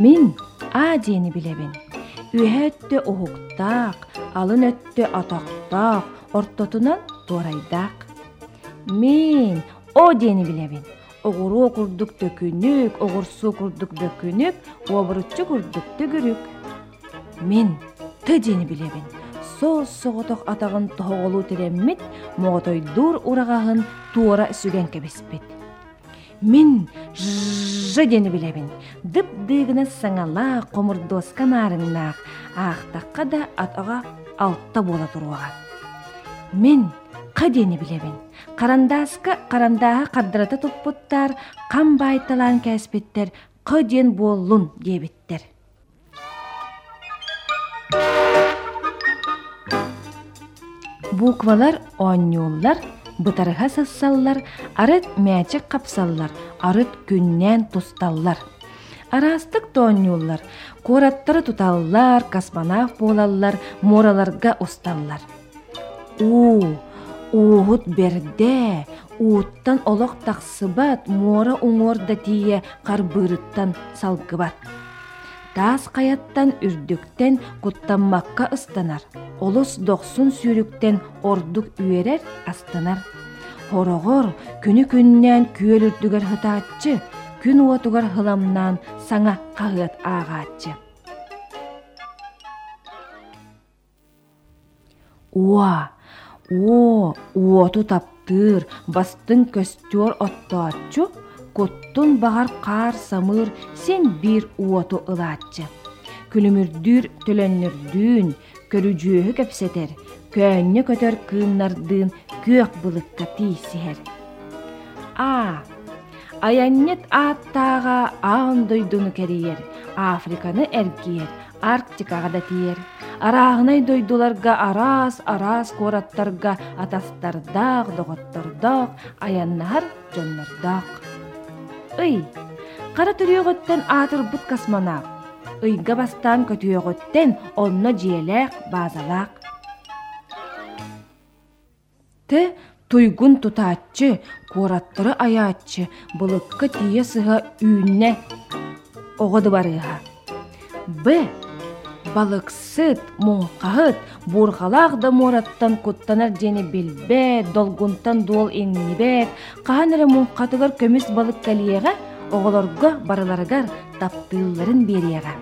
Мин А диэни билебин. Үһэ өттө уһуктаах, алын өттө атақтаах, ортотунан туорайдаах. Мин О диэни билебин. Оғуру курдук төкүнүк, оғурсу курдук бөкүнүк, обуруччу курдук түгүрүк. Мин Т диэни билебин. Соос соҕотох атағын тоһоҕолуу тереммит, моҕотойдуур урагаһын туора сүген кебиспит. Мин жы дени билебин. Дып дыгына саңала комурдоска маарыңнаах, аахтакка да атага алтта бола туруага. Мин қа дени билебин. Карандааска карандааha кардырата туппуттар, кам байталан кәспиттер, қа ден боллун дебиттер. Буквалар оннюллар, бытарыха сассаллар, арыт мәчик капсаллар, арыт күннән тусталлар. Арастык тоннюллар, кораттары туталлар, космонавт болаллар, мораларга усталлар. У, уһут берде, uuттан олох тахсыбат, мора уңорда тие карбырыттан салгыбат. Таас каяттан үрдүктен куттаммакка ыстанар. Олус доксун сүйрүктен ордук үйерер астанар. Хорогор күнү күннен күөлүрдүгер хытааччы, күн уотугар хыламнан саңа кахыат аагааччы. Уа, о, уоту таптыр, бастын көстөр оттоаччу, коттун бағар қар самыр сен бир уоту ылааччы. Күлүмүрдүр төлөннүрдүүн, көрүжүүһү кепсетер, көөннө көтөр кыымнардыын көк былыкка тиисиһэр. А, аяннет ааттаага аондойдуну кериер, Африканы эргиер, Арктикага да тиер. Араагынай дойдуларга арас арас кораттарга атастардаах, доготтордаах, аяннахар дьоннордаах. Ый, кара төрүөгөттен аатырбыт космонавт. Ыйга бастан көтүөгөттен онно жиэлээх баазалаах. Т туйгун тутааччы, куораттары аяаччы, былыкка тие сыха үүнне оҕоду барыыха. Б. Балыксыт, муңқаһыт, буурхалаах да муораттан куттанар дени билбэт, долгунтан дуол иңнибэт, каһан эрэ муңқатыгар көмүс балык калиэҕэ, оҕолорго барыларыгар таптыылларын бериэҕэ.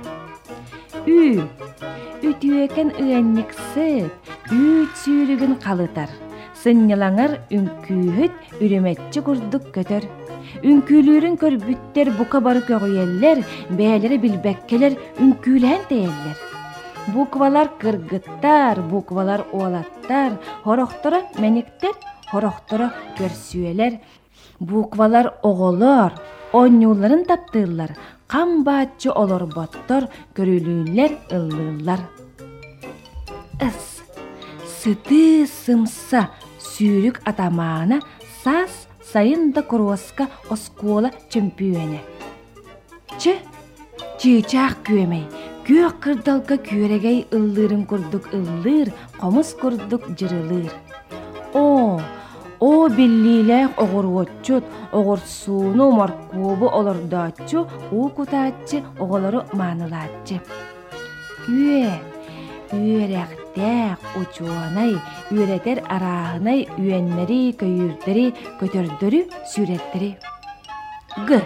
Үй, үтүөкен ыанньыксыт, үүт сүүрүгүн калытар. Сыннялаңар үңкүүһүт үрүмэтчи курдук көтөр. Үңкүүлүүрүн көрбүттер бука бары көгүйеллер, бээлери билбеккелер үңкүүлээн тэйэллер. Буквалар кыргыттар, буквалар уолаттар, хорохтора мэниктер, хорохтора көрсүөлер. Буквалар оголор, оннюларын таптыыллар, бааччы олорботтор, көрүлүүлер ыллыыллар. Ыс, сыты сымса, сүүрүк атамаана, сас сайын да куруоска оскуола чемпионе. Че, чыычаах күөмей, күйөк кырдалга күөрегей ыллырын курдук ыллыр, комус курдук жырылыр. О, о биллиле огорочу огорсууну моркубу олордоачу уукутаатчы оголору маанылаатчы үө үөрактек учуанай үөретер арааный үэннери көйүрдери көтөрдөрү сүреттери г.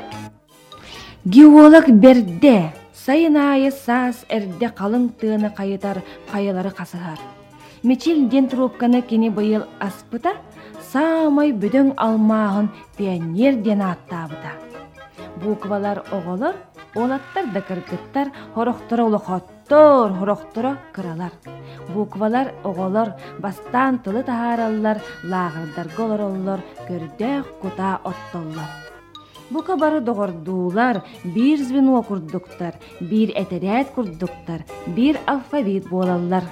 Геолог берде сайынайы саас эрде калың тыыны кайытар кайылары казыар Мечил ден трубканы кені байыл аспыта, самай бүдөң алмағын пионер ден аттабыта. Буквалар оголор, олаттар да кыргыттар, хорохтора улохоттор, кыралар. Буквалар оголор, бастан тылы тахараллар, лагырдар голороллор, көрдөх кута оттоллар. Бука бары доғордуулар, бир звено курдуктар, бир этерет курдуктар, бир алфавит болаллар.